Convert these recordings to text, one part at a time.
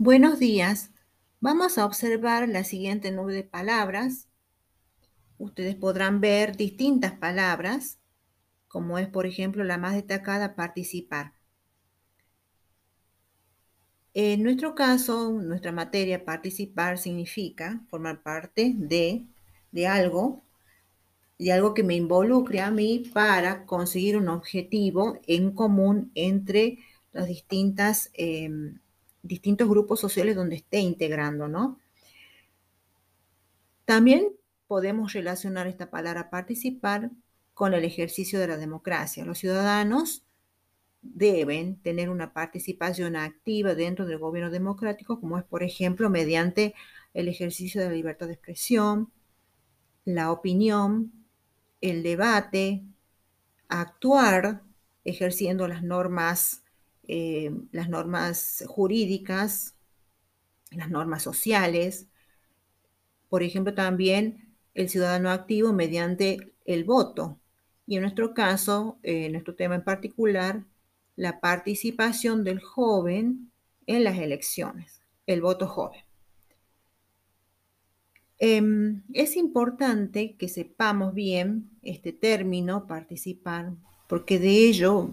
Buenos días. Vamos a observar la siguiente nube de palabras. Ustedes podrán ver distintas palabras, como es, por ejemplo, la más destacada, participar. En nuestro caso, nuestra materia, participar, significa formar parte de, de algo, de algo que me involucre a mí para conseguir un objetivo en común entre las distintas... Em, distintos grupos sociales donde esté integrando, ¿no? También podemos relacionar esta palabra participar con el ejercicio de la democracia. Los ciudadanos deben tener una participación activa dentro del gobierno democrático, como es, por ejemplo, mediante el ejercicio de la libertad de expresión, la opinión, el debate, actuar ejerciendo las normas eh, las normas jurídicas, las normas sociales, por ejemplo, también el ciudadano activo mediante el voto. Y en nuestro caso, en nuestro tema en particular, la participación del joven en las elecciones, el voto joven. Em, es importante que sepamos bien este término, participar, porque de ello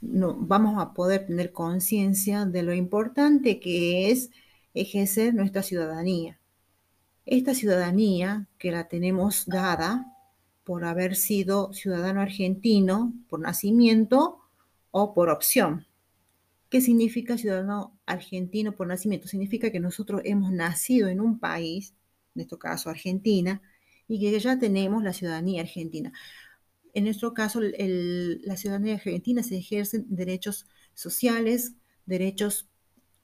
no, vamos a poder tener conciencia de lo importante que es ejercer nuestra ciudadanía. Esta ciudadanía que la tenemos dada por haber sido ciudadano argentino por nacimiento o por opción. ¿Qué significa ciudadano argentino por nacimiento? Significa que nosotros hemos nacido en un país, en este caso Argentina, y que ya tenemos la ciudadanía argentina en nuestro caso, la ciudadanía argentina se ejercen derechos sociales, derechos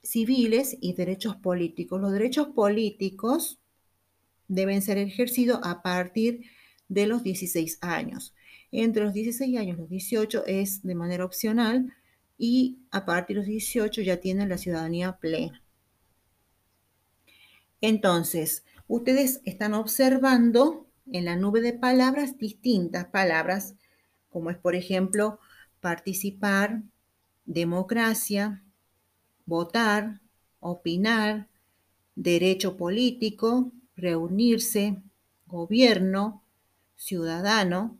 civiles y derechos políticos. Los derechos políticos deben ser ejercidos a partir de los 16 años. Entre los 16 años y los 18 es de manera opcional y a partir de los 18 ya tienen la ciudadanía plena. Entonces, ustedes están observando en la nube de palabras distintas palabras, como es, por ejemplo, participar, democracia, votar, opinar, derecho político, reunirse, gobierno, ciudadano,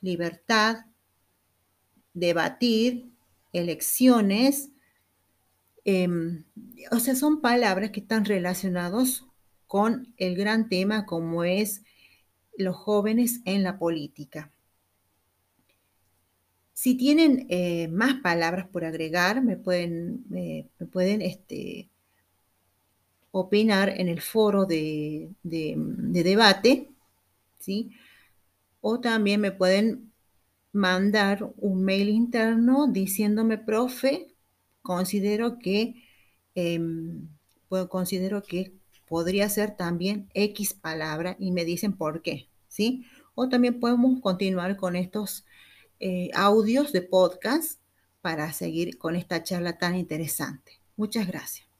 libertad, debatir, elecciones. Em, o sea, son palabras que están relacionados con el gran tema como es los jóvenes en la política. Si tienen eh, más palabras por agregar, me pueden, me pueden este, opinar en el foro de, de, debate, ¿sí? O también me pueden mandar un mail interno diciéndome, profe, considero que, em, considero que podría ser también X palabra y me dicen por qué, ¿sí? O también podemos continuar con estos eh, audios de podcast para seguir con esta charla tan interesante. Muchas gracias.